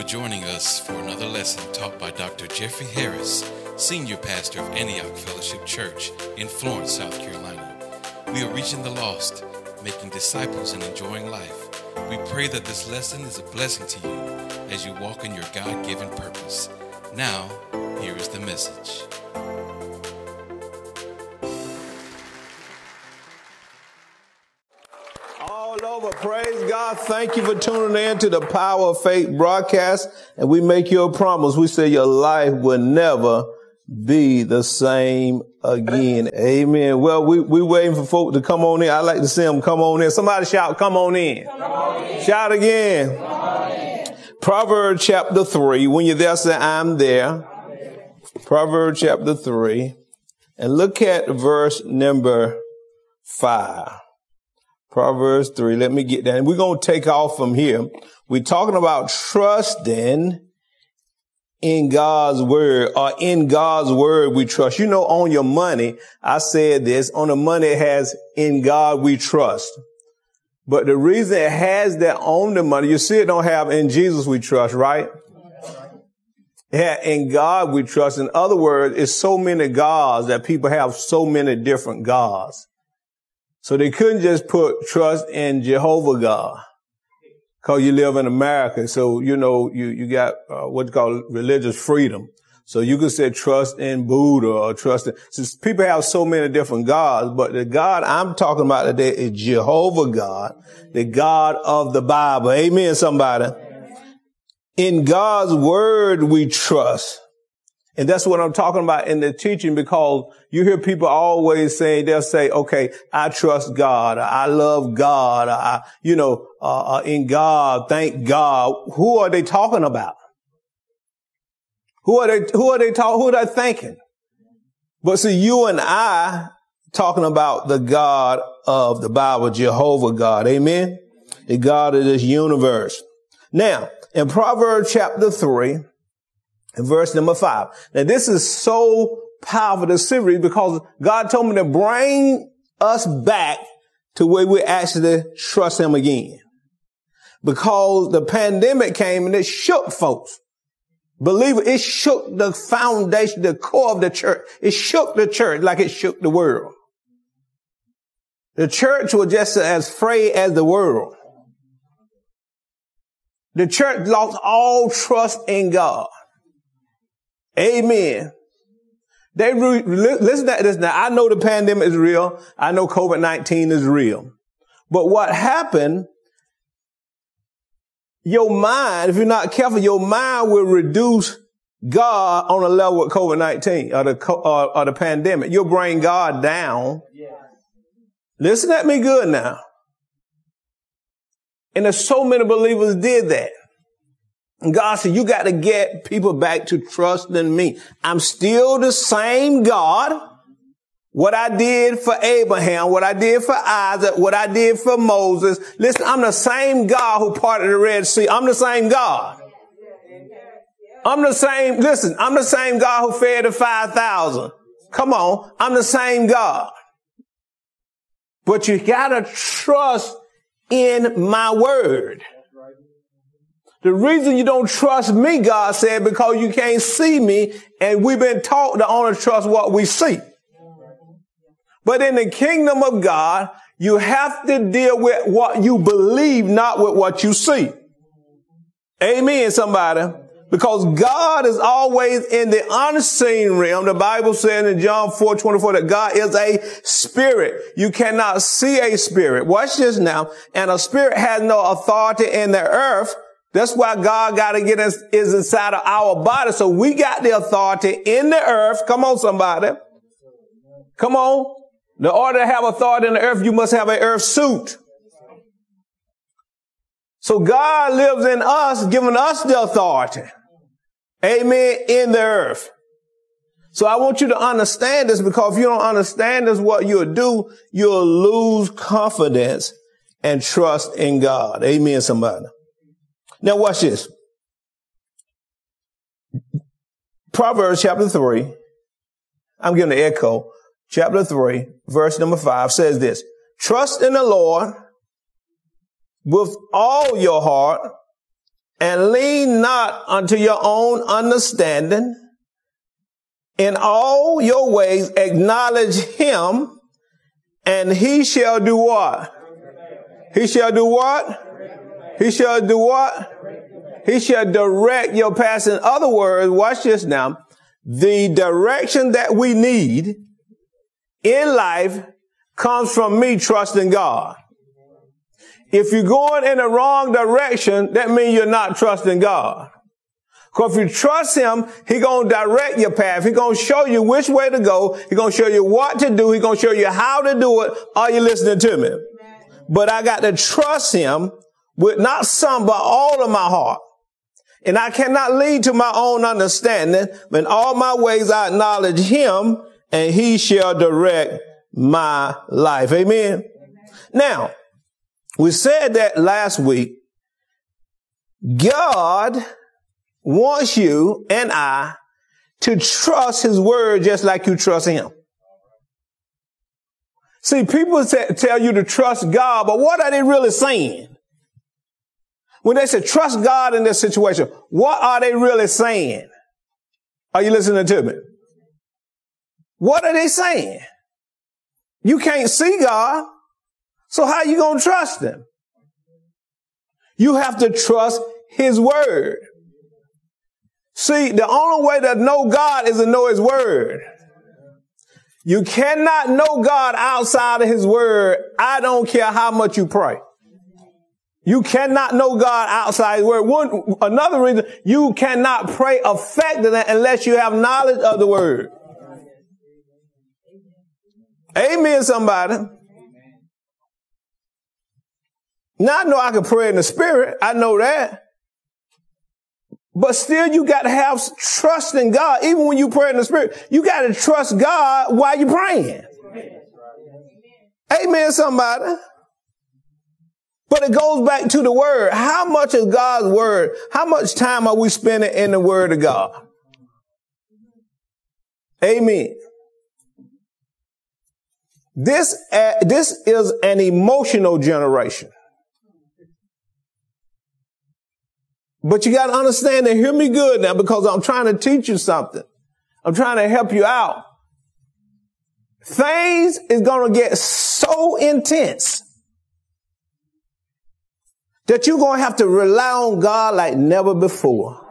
for joining us for another lesson taught by Dr. Jeffrey Harris, Senior Pastor of Antioch Fellowship Church in Florence, South Carolina. We are reaching the lost, making disciples, and enjoying life. We pray that this lesson is a blessing to you as you walk in your God given purpose. Now, here is the message. Over. Praise God. Thank you for tuning in to the Power of Faith broadcast. And we make you a promise. We say your life will never be the same again. Amen. Well, we, we waiting for folk to come on in. I like to see them come on in. Somebody shout, come on in. Come on in. Shout again. Proverbs chapter three. When you're there, say, I'm there. Proverbs chapter three. And look at verse number five. Proverbs 3. Let me get that. We're going to take off from here. We're talking about trusting in God's word or in God's word we trust. You know, on your money, I said this, on the money it has in God we trust. But the reason it has that on the money, you see it don't have in Jesus we trust, right? Yeah, in God we trust. In other words, it's so many gods that people have so many different gods. So they couldn't just put trust in Jehovah God. Cause you live in America. So, you know, you, you got uh, what's called religious freedom. So you could say trust in Buddha or trust in, since people have so many different gods, but the God I'm talking about today is Jehovah God, the God of the Bible. Amen, somebody. In God's word we trust. And that's what I'm talking about in the teaching because you hear people always saying, they'll say, okay, I trust God. I love God. I, you know, uh, uh, in God, thank God. Who are they talking about? Who are they, who are they talking, who are they thinking? But see, you and I talking about the God of the Bible, Jehovah God. Amen. The God of this universe. Now, in Proverbs chapter three, verse number five. Now this is so powerful, this series, because God told me to bring us back to where we actually trust him again. Because the pandemic came and it shook folks. Believe it, it shook the foundation, the core of the church. It shook the church like it shook the world. The church was just as afraid as the world. The church lost all trust in God. Amen. They re- listen to this now. I know the pandemic is real. I know COVID-19 is real. But what happened, your mind, if you're not careful, your mind will reduce God on a level with COVID-19 or the, or, or the pandemic. You'll bring God down. Yeah. Listen at me good now. And there's so many believers did that. God said, you got to get people back to trust in me. I'm still the same God. What I did for Abraham, what I did for Isaac, what I did for Moses. Listen, I'm the same God who parted the Red Sea. I'm the same God. I'm the same, listen, I'm the same God who fed the 5,000. Come on. I'm the same God. But you gotta trust in my word. The reason you don't trust me, God said, because you can't see me and we've been taught to only trust what we see. But in the kingdom of God, you have to deal with what you believe, not with what you see. Amen, somebody. Because God is always in the unseen realm. The Bible says in John 4, 24 that God is a spirit. You cannot see a spirit. Watch this now. And a spirit has no authority in the earth that's why God got to get us is inside of our body. So we got the authority in the earth. Come on, somebody. Come on. In order to have authority in the earth, you must have an earth suit. So God lives in us, giving us the authority. Amen. In the earth. So I want you to understand this because if you don't understand this, what you'll do, you'll lose confidence and trust in God. Amen, somebody. Now watch this. Proverbs chapter 3. I'm giving the echo. Chapter 3, verse number 5 says this. Trust in the Lord with all your heart and lean not unto your own understanding. In all your ways acknowledge him and he shall do what? He shall do what? He shall do what? He shall direct your path. In other words, watch this now. The direction that we need in life comes from me trusting God. If you're going in the wrong direction, that means you're not trusting God. Because if you trust him, he gonna direct your path. He gonna show you which way to go. He gonna show you what to do. He gonna show you how to do it. Are you listening to me? But I got to trust him with not some, but all of my heart. And I cannot lead to my own understanding. But in all my ways I acknowledge him and he shall direct my life. Amen. Now, we said that last week. God wants you and I to trust his word just like you trust him. See, people t- tell you to trust God, but what are they really saying? When they say trust God in this situation, what are they really saying? Are you listening to me? What are they saying? You can't see God, so how you going to trust him? You have to trust his word. See, the only way to know God is to know His Word. You cannot know God outside of His Word. I don't care how much you pray. You cannot know God outside His Word. One, another reason, you cannot pray effectively unless you have knowledge of the Word. Amen, somebody. Now I know I can pray in the Spirit. I know that. But still, you got to have trust in God. Even when you pray in the spirit, you got to trust God while you're praying. Amen, somebody. But it goes back to the word. How much is God's word? How much time are we spending in the word of God? Amen. This, uh, this is an emotional generation. But you got to understand and hear me good now because I'm trying to teach you something. I'm trying to help you out. Things is going to get so intense that you're going to have to rely on God like never before.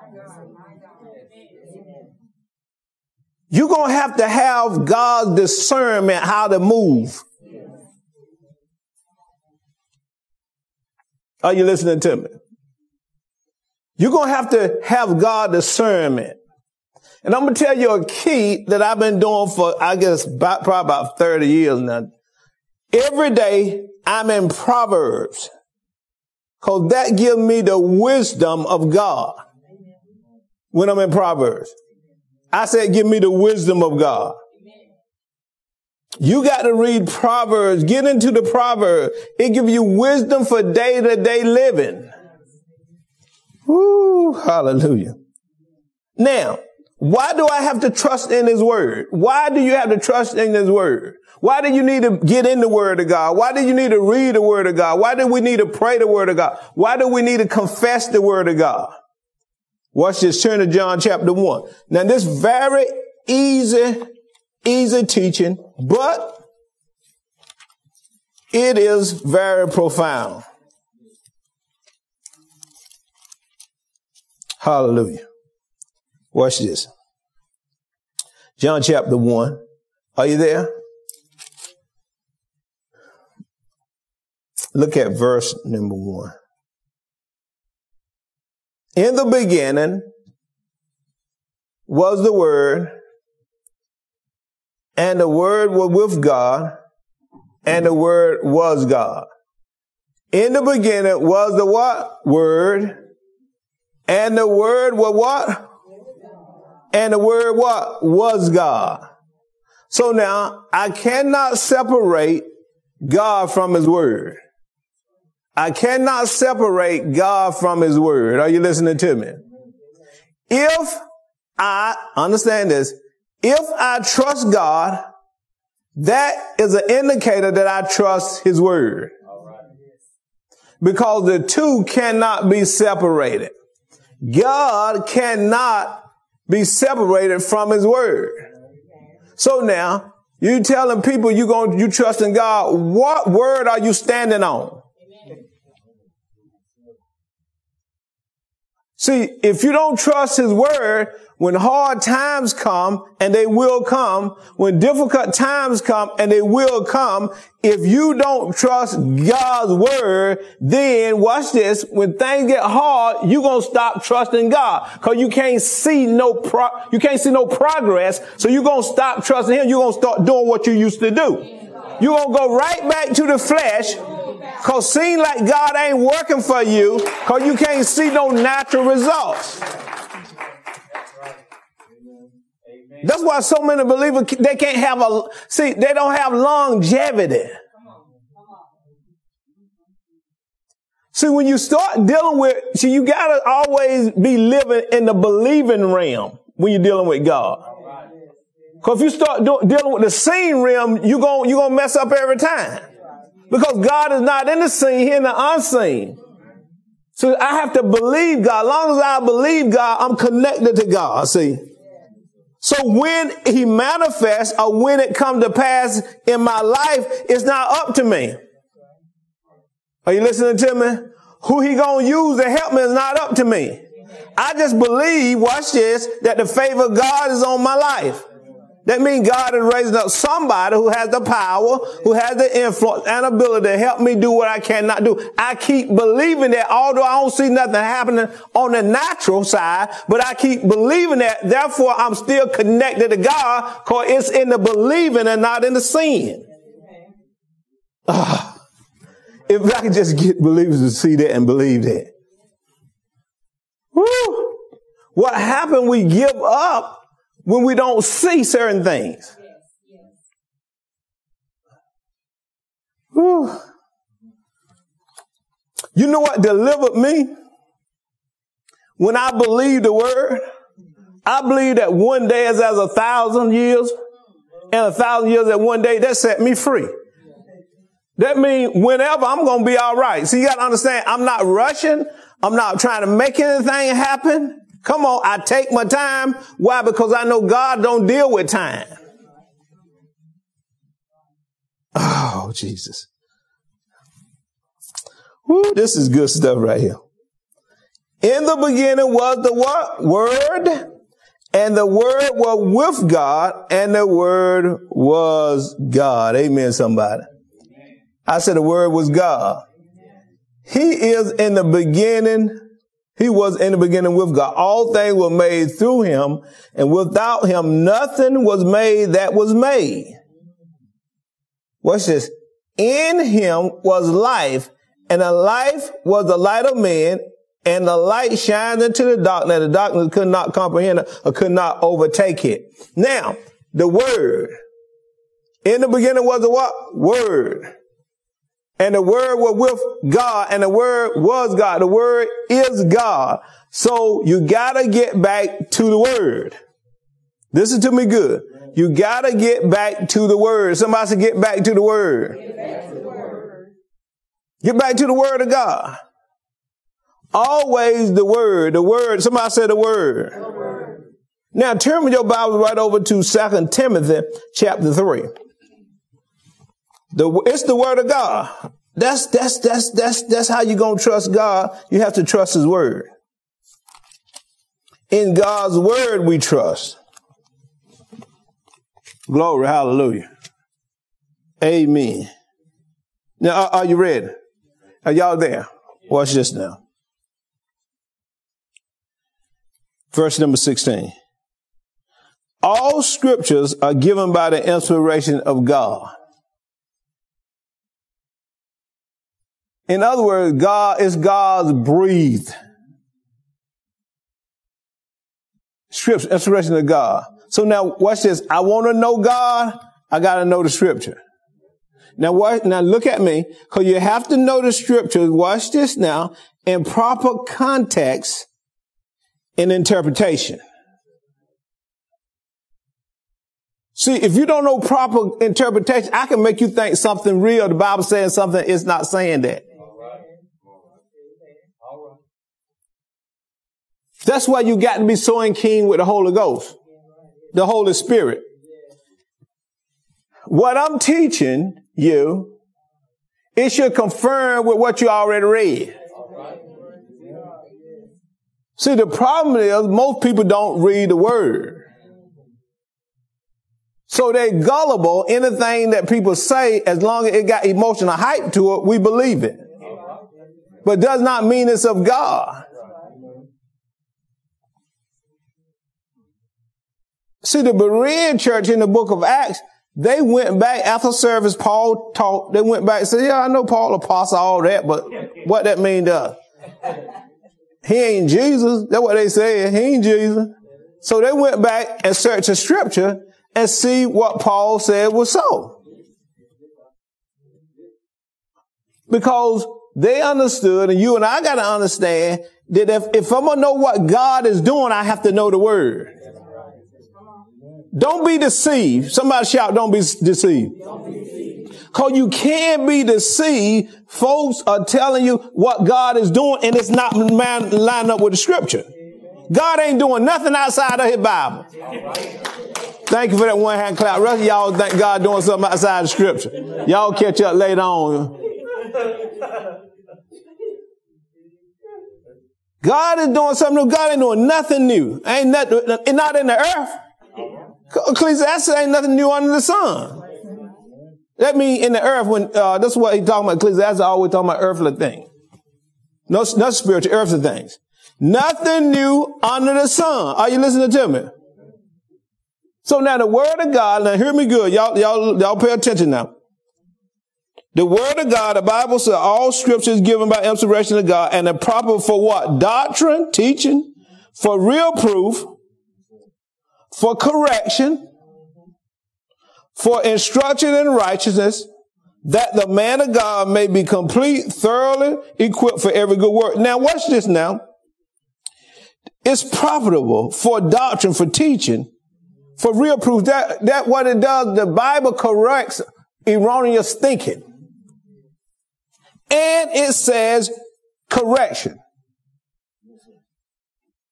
You're going to have to have God's discernment how to move. Are you listening to me? You're going to have to have God discernment. And I'm going to tell you a key that I've been doing for, I guess, about, probably about 30 years now. Every day I'm in Proverbs because that give me the wisdom of God when I'm in Proverbs. I said, give me the wisdom of God. You got to read Proverbs, get into the Proverbs. It give you wisdom for day to day living. Woo, hallelujah. Now, why do I have to trust in his word? Why do you have to trust in his word? Why do you need to get in the word of God? Why do you need to read the word of God? Why do we need to pray the word of God? Why do we need to confess the word of God? Watch this. Turn to John chapter one. Now this very easy, easy teaching, but it is very profound. Hallelujah. Watch this. John chapter 1. Are you there? Look at verse number 1. In the beginning was the Word, and the Word was with God, and the Word was God. In the beginning was the what? Word and the word was what? And the word what? Was God. So now I cannot separate God from his word. I cannot separate God from his word. Are you listening to me? If I understand this, if I trust God, that is an indicator that I trust his word. Because the two cannot be separated. God cannot be separated from his word. So now, you telling people you going you trust in God, what word are you standing on? See, if you don't trust his word, when hard times come, and they will come, when difficult times come, and they will come, if you don't trust God's word, then watch this, when things get hard, you're gonna stop trusting God. Cause you can't see no pro, you can't see no progress, so you're gonna stop trusting Him, you're gonna start doing what you used to do. You're gonna go right back to the flesh, cause seem like God ain't working for you, cause you can't see no natural results. That's why so many believers, they can't have a, see, they don't have longevity. See, when you start dealing with, see, you gotta always be living in the believing realm when you're dealing with God. Cause if you start do, dealing with the seen realm, you're gonna, you're gonna mess up every time. Because God is not in the seen, He's in the unseen. So I have to believe God. As long as I believe God, I'm connected to God. See? So when he manifests or when it comes to pass in my life, it's not up to me. Are you listening to me? Who he gonna use to help me is not up to me. I just believe, watch this, that the favor of God is on my life. That means God is raising up somebody who has the power, who has the influence and ability to help me do what I cannot do. I keep believing that although I don't see nothing happening on the natural side, but I keep believing that. Therefore, I'm still connected to God because it's in the believing and not in the seeing. Uh, if I could just get believers to see that and believe that. Woo! What happened? We give up when we don't see certain things. Whew. You know what delivered me? When I believe the word, I believe that one day is as a thousand years, and a thousand years at one day, that set me free. That means whenever I'm going to be all right. So you got to understand, I'm not rushing. I'm not trying to make anything happen. Come on, I take my time. Why? Because I know God don't deal with time. Oh, Jesus. Woo, this is good stuff right here. In the beginning was the what? Word. And the word was with God and the word was God. Amen, somebody. I said the word was God. He is in the beginning he was in the beginning with God. All things were made through him, and without him, nothing was made that was made. What's this? In him was life, and the life was the light of men, and the light shined into the darkness, and the darkness could not comprehend it or could not overtake it. Now, the word. In the beginning was the what? Word. And the word was with God and the word was God. The word is God. So you gotta get back to the word. Listen to me good. You gotta get back to the word. Somebody said get back to the word. Get back to the word, of God. Always the word, the word. Somebody said the word. The word. Now turn with your Bible right over to Second Timothy chapter 3. The, it's the word of God. That's, that's, that's, that's, that's how you're going to trust God. You have to trust his word. In God's word, we trust. Glory, hallelujah. Amen. Now, are, are you ready? Are y'all there? Watch this now. Verse number 16. All scriptures are given by the inspiration of God In other words, God is God's breathed. Scripture, inspiration of God. So now watch this. I want to know God. I got to know the scripture. Now what, now look at me, cause you have to know the scriptures. Watch this now in proper context and interpretation. See, if you don't know proper interpretation, I can make you think something real. The Bible saying something, it's not saying that. That's why you got to be so in keen with the Holy Ghost, the Holy Spirit. What I'm teaching you, it should confirm with what you already read. See, the problem is most people don't read the word. So they're gullible. Anything that people say, as long as it got emotional hype to it, we believe it. But does not mean it's of God. See, the Berean church in the book of Acts, they went back after service, Paul taught, they went back and said, yeah, I know Paul apostle, all that, but what that mean to? He ain't Jesus. That's what they said. He ain't Jesus. So they went back and searched the scripture and see what Paul said was so. Because they understood, and you and I got to understand that if, if I'm going to know what God is doing, I have to know the word. Don't be deceived. Somebody shout, don't be deceived. Cause you can't be deceived. Folks are telling you what God is doing and it's not lining up with the scripture. God ain't doing nothing outside of his Bible. Thank you for that one hand clap. Rest of y'all think God doing something outside the scripture. Y'all catch up later on. God is doing something new. God ain't doing nothing new. Ain't nothing, not in the earth. Ecclesiastes ain't nothing new under the sun. That mean in the earth, when, uh, that's what he talking about. Ecclesiastes always talking about earthly things. No, not spiritual, earthly things. Nothing new under the sun. Are you listening to me? So now the word of God, now hear me good. Y'all, y'all, y'all pay attention now. The word of God, the Bible says all scripture is given by inspiration of God and are proper for what? Doctrine, teaching, for real proof, for correction, for instruction in righteousness, that the man of God may be complete, thoroughly equipped for every good work. Now watch this now. It's profitable for doctrine, for teaching, for real proof. That, that what it does, the Bible corrects erroneous thinking. And it says correction.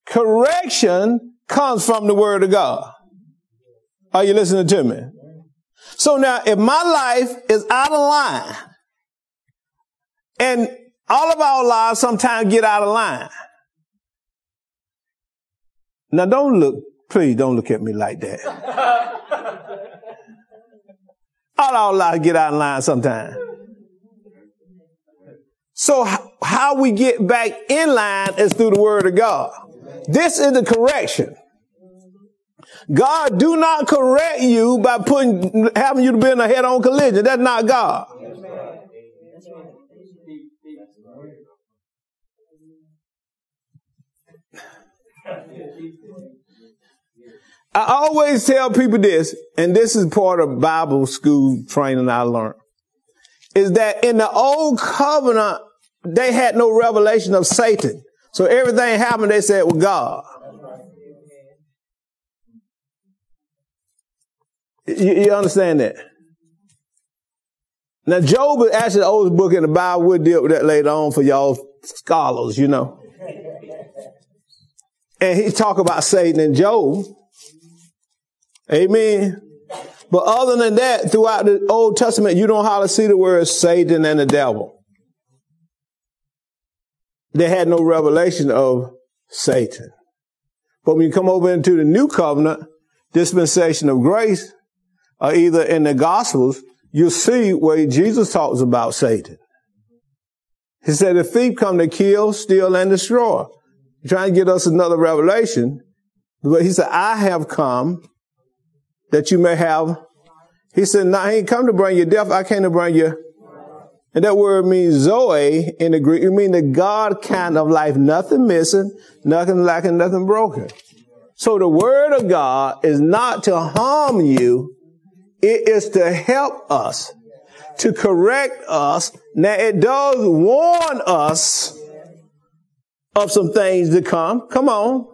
Correction comes from the word of God. Are you listening to me? So now if my life is out of line and all of our lives sometimes get out of line. Now don't look, please don't look at me like that. all our lives get out of line sometimes. So how we get back in line is through the word of God. This is the correction. God do not correct you by putting, having you to be in a head-on collision. That's not God. I always tell people this, and this is part of Bible school training I learned, is that in the old covenant, they had no revelation of Satan. So everything happened, they said, well, God. You, you understand that? Now, Job is actually the oldest book in the Bible. We'll deal with that later on for y'all scholars, you know. And he talk about Satan and Job. Amen. But other than that, throughout the Old Testament, you don't hardly see the word Satan and the devil. They had no revelation of Satan. But when you come over into the new covenant, dispensation of grace, or either in the Gospels, you see where Jesus talks about Satan. He said, the thief come to kill, steal, and destroy. He's trying to get us another revelation. But he said, I have come that you may have. He said, no, I ain't come to bring you death. I came to bring you. And that word means Zoe in the Greek. It means the God kind of life. Nothing missing, nothing lacking, nothing broken. So the word of God is not to harm you, it is to help us, to correct us. Now it does warn us of some things to come. Come on.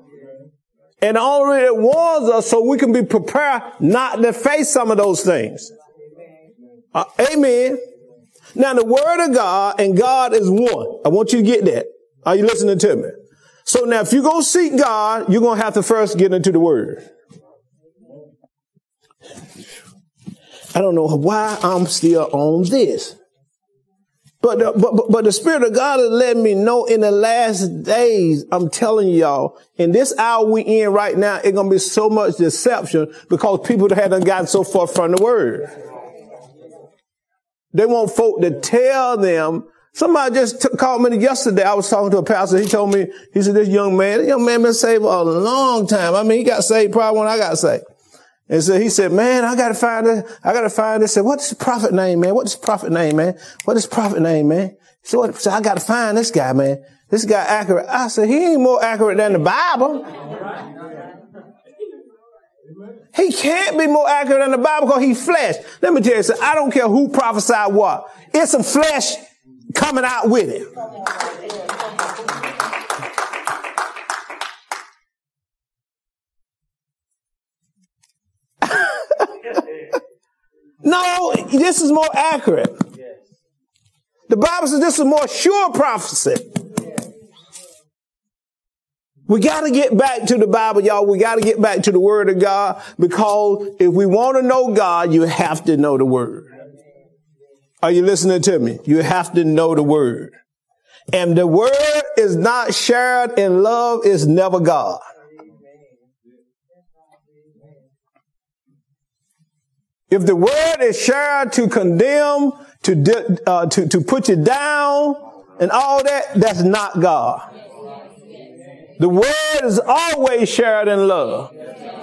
And already it warns us so we can be prepared not to face some of those things. Uh, amen. Now the word of God and God is one. I want you to get that. Are you listening to me? So now if going to seek God, you're going to have to first get into the word. I don't know why I'm still on this. But, the, but, but the Spirit of God has let me know in the last days, I'm telling y'all, in this hour we in right now, it's going to be so much deception because people haven't gotten so far from the Word. They want folk to tell them. Somebody just t- called me yesterday. I was talking to a pastor. He told me, he said, this young man, this young man been saved a long time. I mean, he got saved probably when I got saved. And so he said, man, I gotta find it. I gotta find this. Said, what's the prophet name, man? What's the prophet name, man? What is the prophet name, man? So I gotta find this guy, man. This guy accurate. I said, he ain't more accurate than the Bible. He can't be more accurate than the Bible because he's flesh. Let me tell you something. I don't care who prophesied what. It's some flesh coming out with it. no, this is more accurate. The Bible says this is more sure prophecy. We got to get back to the Bible, y'all. We got to get back to the Word of God because if we want to know God, you have to know the Word. Are you listening to me? You have to know the Word. And the Word is not shared in love is never God. If the word is shared to condemn, to, uh, to, to put you down and all that, that's not God. The word is always shared in love.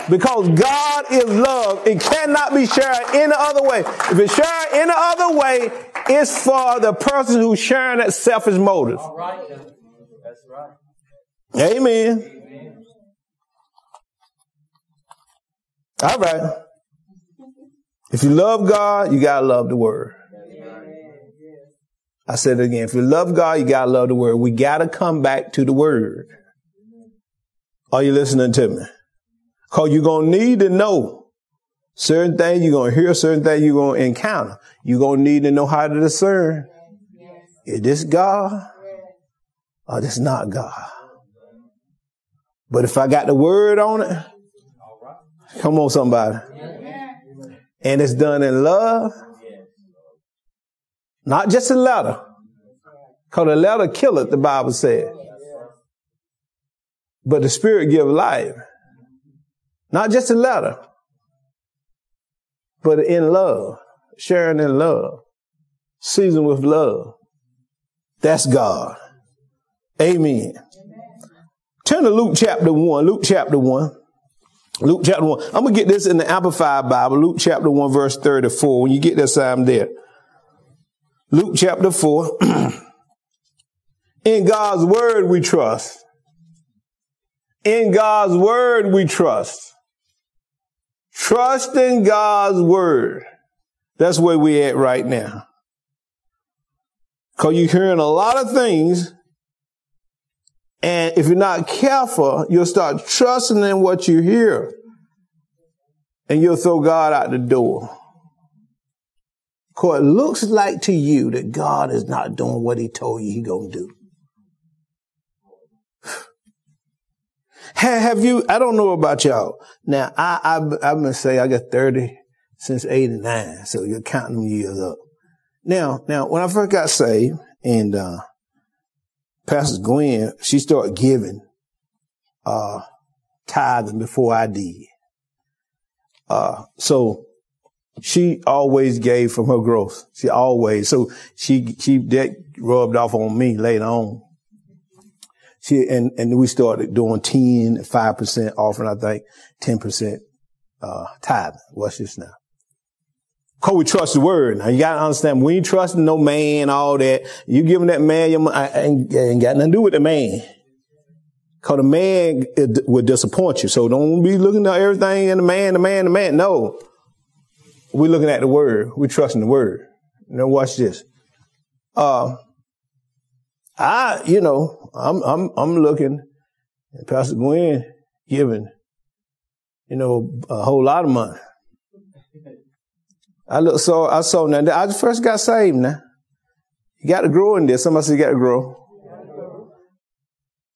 Because God is love. It cannot be shared any other way. If it's shared any other way, it's for the person who's sharing that selfish motive. All right. That's right. Amen. All right. If you love God, you gotta love the word. I said it again. If you love God, you gotta love the word. We gotta come back to the word. Are you listening to me? Cause you're gonna need to know certain things you're gonna hear, certain things you're gonna encounter. You're gonna need to know how to discern. Is this God or this not God? But if I got the word on it, come on somebody and it's done in love. Not just a letter. Because a letter killeth, the Bible said. But the Spirit give life. Not just a letter, but in love, sharing in love, seasoned with love. That's God. Amen. Turn to Luke chapter 1. Luke chapter 1. Luke chapter 1. I'm going to get this in the Amplified Bible. Luke chapter 1 verse 34. When you get this, I'm there. Luke chapter 4. in God's word we trust. In God's word we trust. Trust in God's word. That's where we at right now. Cause you're hearing a lot of things and if you're not careful, you'll start trusting in what you hear. And you'll throw God out the door. Because it looks like to you that God is not doing what he told you he gonna do. Have you, I don't know about y'all. Now, I, I, I'm gonna say I got 30 since 89, so you're counting years up. Now, now, when I first got saved and, uh, Pastor Gwen, she started giving, uh, tithing before I did. Uh, so she always gave from her growth. She always, so she, she, that rubbed off on me later on. She, and, and we started doing 10, 5% offering, I think, 10%, uh, tithing. What's this now? Cause we trust the word. Now you gotta understand, we ain't trusting no man, all that. You giving that man your money, I ain't, ain't got nothing to do with the man. Cause the man it, would disappoint you. So don't be looking at everything in the man, the man, the man. No. We're looking at the word. We're trusting the word. Now watch this. Uh, I, you know, I'm, I'm, I'm looking at Pastor Gwen giving, you know, a whole lot of money. I look, so I saw now. I first got saved now. You got to grow in this. Somebody said you got to grow.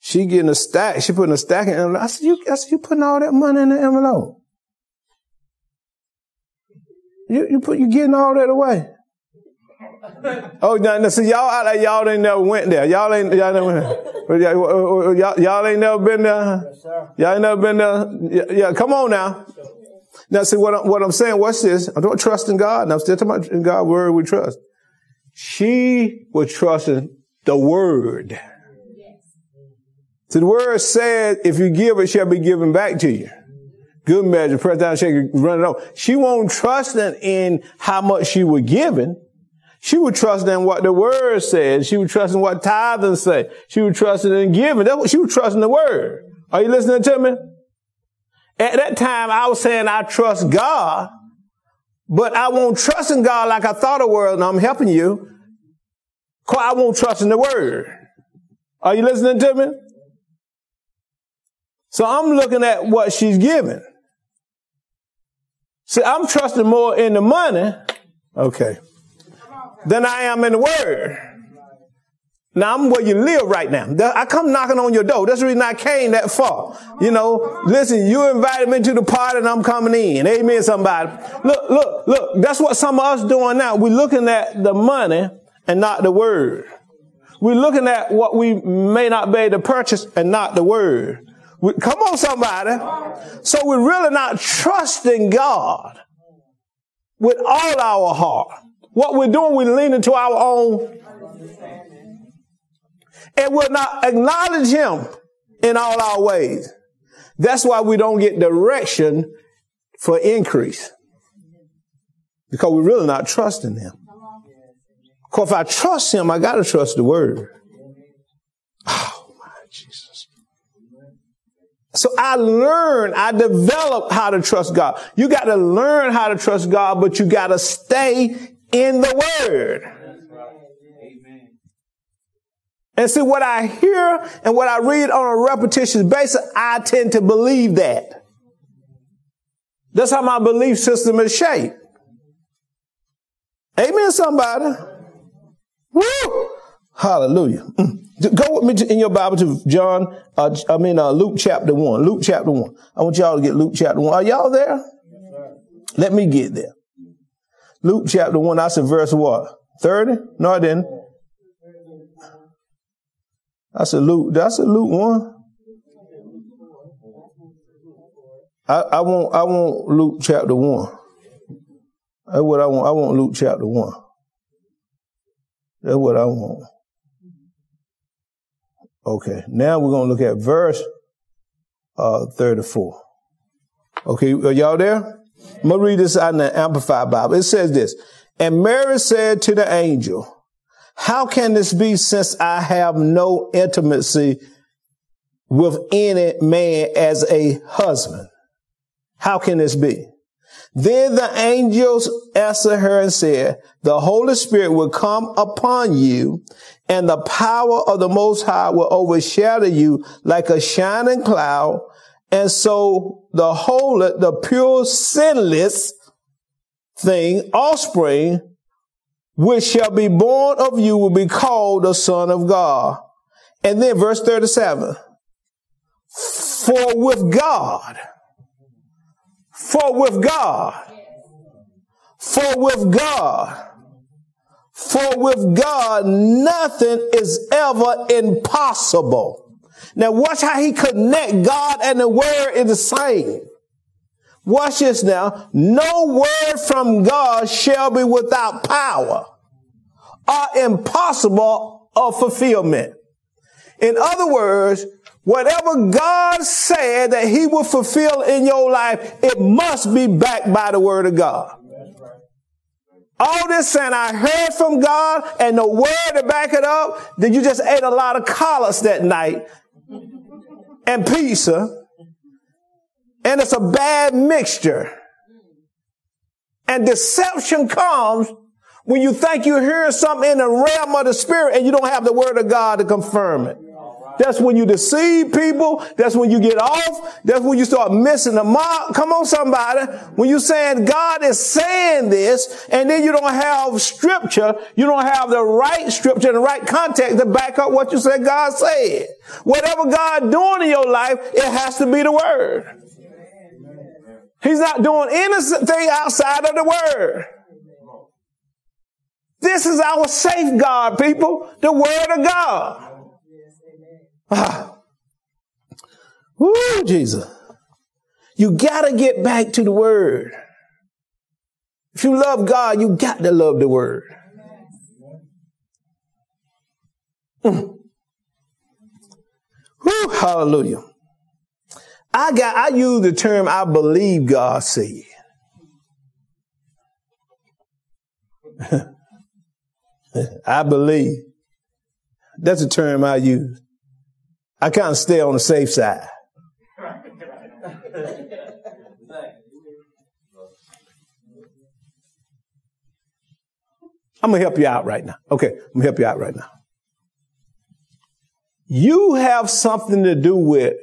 she getting a stack. She putting a stack in. I said, you, I said, you putting all that money in the envelope. You, you put, you getting all that away. Oh, now, now, see, y'all out there, y'all ain't never went there. Y'all ain't, y'all never went there. Uh, uh, y'all, y'all ain't never been there. Y'all ain't never been there. Yeah, yeah, come on now. Now, see what I'm, what I'm saying. What's this? I don't trust in God. And I'm still talking about in God's word we trust. She was trusting the word. So the word said, if you give, it shall be given back to you. Good measure, press down, shake, run it over. She won't trust in how much she was given. She would trust in what the word said. She would trust in what tithing say. She would trust in giving. That's what she would trust in the word. Are you listening to me? At that time, I was saying I trust God, but I won't trust in God like I thought I would, and I'm helping you. I won't trust in the word. Are you listening to me? So I'm looking at what she's giving. See, I'm trusting more in the money, okay, than I am in the word. Now I'm where you live right now. I come knocking on your door. That's the reason I came that far. You know, listen, you invited me to the party and I'm coming in. Amen, somebody. Look, look, look. That's what some of us doing now. We're looking at the money and not the word. We're looking at what we may not be able to purchase and not the word. We, come on, somebody. So we're really not trusting God with all our heart. What we're doing, we're leaning to our own and we'll not acknowledge him in all our ways. That's why we don't get direction for increase. Because we're really not trusting him. Because if I trust him, I got to trust the word. Oh my Jesus. So I learned, I developed how to trust God. You got to learn how to trust God, but you got to stay in the word. And see what I hear and what I read on a repetitious basis, I tend to believe that. That's how my belief system is shaped. Amen, somebody. Woo! Hallelujah. Mm. Go with me in your Bible to John, uh, I mean, uh, Luke chapter 1. Luke chapter 1. I want y'all to get Luke chapter 1. Are y'all there? Let me get there. Luke chapter 1, I said verse what? 30? No, I didn't. I said Luke. That's a Luke one. I, I want I want Luke chapter one. That's what I want. I want Luke chapter one. That's what I want. Okay, now we're gonna look at verse uh, 34. Okay, are y'all there? I'm gonna read this out in the Amplified Bible. It says this, and Mary said to the angel, how can this be since I have no intimacy with any man as a husband? How can this be? Then the angels answered her and said, the Holy Spirit will come upon you and the power of the Most High will overshadow you like a shining cloud. And so the holy, the pure, sinless thing, offspring which shall be born of you will be called the Son of God. And then verse 37. For with God, for with God, for with God, for with God, nothing is ever impossible. Now watch how he connect God and the word is the same. Watch this now. No word from God shall be without power or impossible of fulfillment. In other words, whatever God said that he will fulfill in your life, it must be backed by the word of God. All this saying, I heard from God and the word to back it up, then you just ate a lot of collards that night and pizza and it's a bad mixture. And deception comes when you think you're hearing something in the realm of the spirit and you don't have the word of God to confirm it. That's when you deceive people. That's when you get off. That's when you start missing the mark. Come on, somebody. When you saying God is saying this, and then you don't have scripture, you don't have the right scripture and the right context to back up what you said God said. Whatever God doing in your life, it has to be the word. He's not doing anything outside of the word. This is our safeguard, people. The word of God. Ah. Woo, Jesus. You gotta get back to the word. If you love God, you got to love the word. Mm. Woo, hallelujah. I got, I use the term I believe God said. I believe. That's a term I use. I kind of stay on the safe side. I'm going to help you out right now. Okay, I'm going to help you out right now. You have something to do with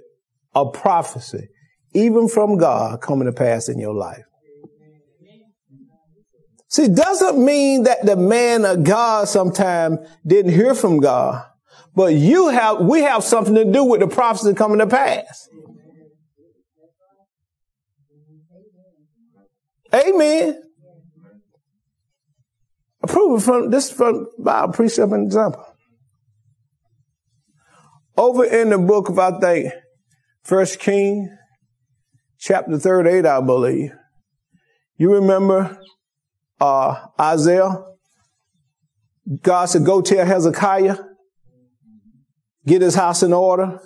a prophecy, even from God, coming to pass in your life. See, doesn't mean that the man of God sometime didn't hear from God. But you have, we have something to do with the prophecy coming to pass. Amen. I it from this from Bible precept and example. Over in the book of I think First King, chapter 38, I believe. You remember uh, Isaiah? God said, go tell Hezekiah Get his house in order.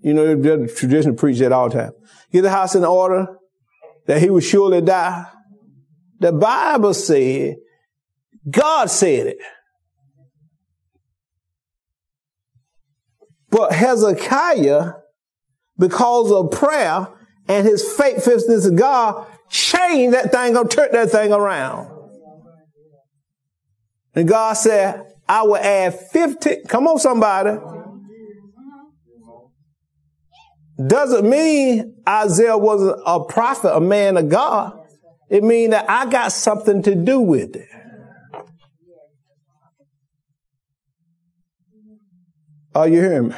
You know, the tradition preach that all the time. Get the house in order that he would surely die. The Bible said, God said it. But Hezekiah, because of prayer and his faithfulness to God, changed that thing or turned that thing around. And God said, I will add 50, come on somebody, doesn't mean Isaiah wasn't a prophet, a man of God. It means that I got something to do with it. Are you hearing me?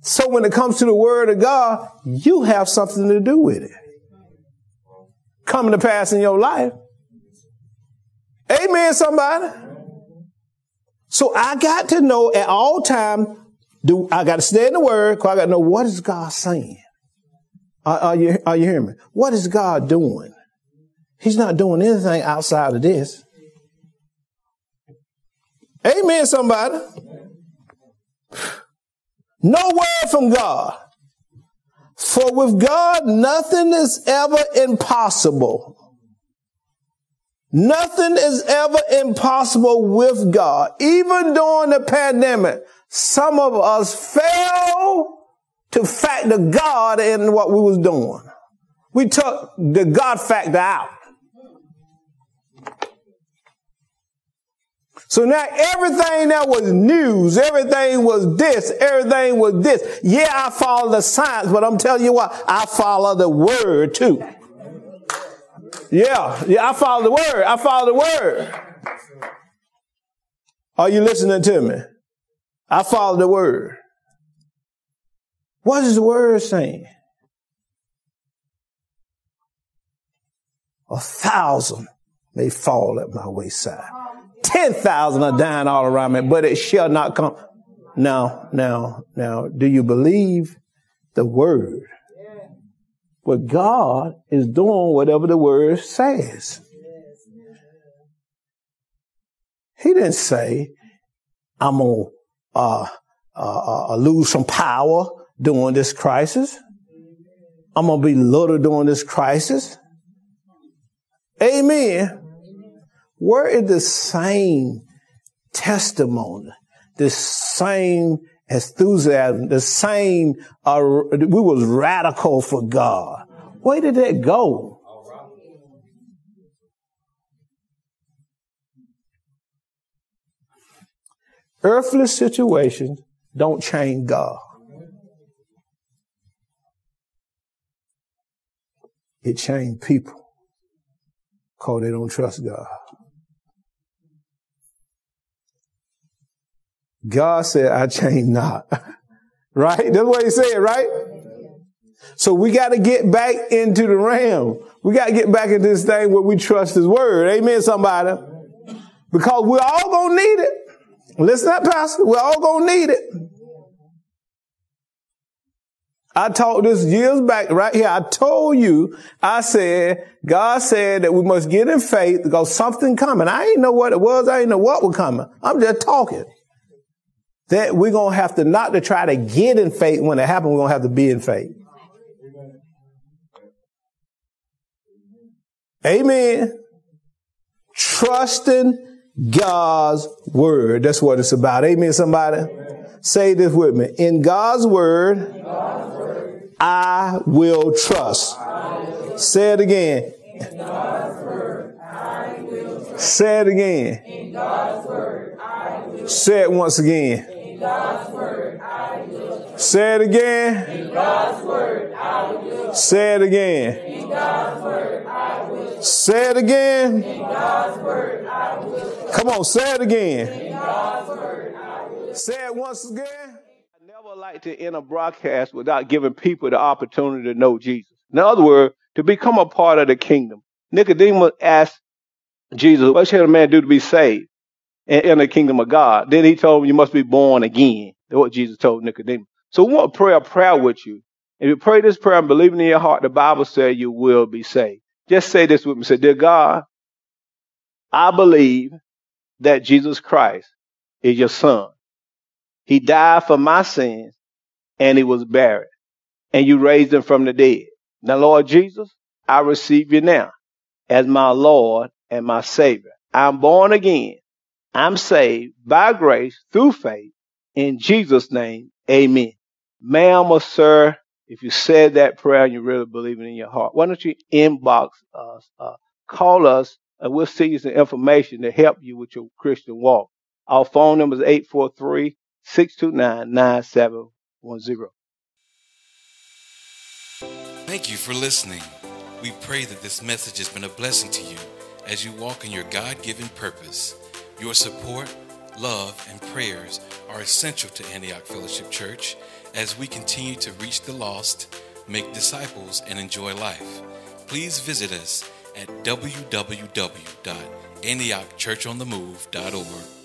So when it comes to the word of God, you have something to do with it. Coming to pass in your life. Amen, somebody. So I got to know at all times do I got to stay in the Word? Cause I got to know what is God saying. Are, are, you are you hearing me? What is God doing? He's not doing anything outside of this. Amen, somebody. No word from God. For with God, nothing is ever impossible. Nothing is ever impossible with God. Even during the pandemic, some of us fail to factor God in what we was doing. We took the God factor out. So now everything that was news, everything was this, everything was this. Yeah, I follow the science, but I'm telling you what, I follow the word too. Yeah, yeah, I follow the word. I follow the word. Are you listening to me? I follow the word. What is the word saying? A thousand may fall at my wayside. Ten thousand are dying all around me, but it shall not come. Now, now, now, do you believe the word? But God is doing whatever the word says. He didn't say, I'm going to uh, uh, uh, lose some power during this crisis. I'm going to be little during this crisis. Amen. Where is the same testimony, the same enthusiasm, the same, uh, we was radical for God. Where did that go? Earthly situations don't change God. It changed people because they don't trust God. God said, I change not. right? That's what he said, right? So we got to get back into the realm. We got to get back into this thing where we trust his word. Amen, somebody. Because we're all going to need it. Listen up, Pastor. We're all going to need it. I taught this years back right here. I told you, I said, God said that we must get in faith because something coming. I ain't know what it was. I ain't know what was coming. I'm just talking. That we're going to have to not to try to get in faith when it happens. We're going to have to be in faith. Amen. Trusting God's word. That's what it's about. Amen, somebody? Say this with me. In God's word, I will trust. Say it again. Say it again. Say it once again. Say it again. Say it again. Say it again. Come on, say it again. Say it once again. I never like to end a broadcast without giving people the opportunity to know Jesus. In other words, to become a part of the kingdom. Nicodemus asked Jesus, What should a man do to be saved and in the kingdom of God? Then he told him, You must be born again. That's what Jesus told Nicodemus. So we want to pray a prayer with you. If you pray this prayer and believe in your heart, the Bible says you will be saved. Just say this with me. Say, Dear God, I believe that Jesus Christ is your son. He died for my sins and he was buried and you raised him from the dead. Now, Lord Jesus, I receive you now as my Lord and my Savior. I'm born again. I'm saved by grace through faith in Jesus' name. Amen. Ma'am or sir, if you said that prayer and you really believe it in your heart, why don't you inbox us, uh, call us, and we'll send you some information to help you with your Christian walk. Our phone number is 843 629 9710. Thank you for listening. We pray that this message has been a blessing to you as you walk in your God given purpose. Your support, love, and prayers are essential to Antioch Fellowship Church as we continue to reach the lost, make disciples, and enjoy life. Please visit us at www.antiochchurchonthemove.org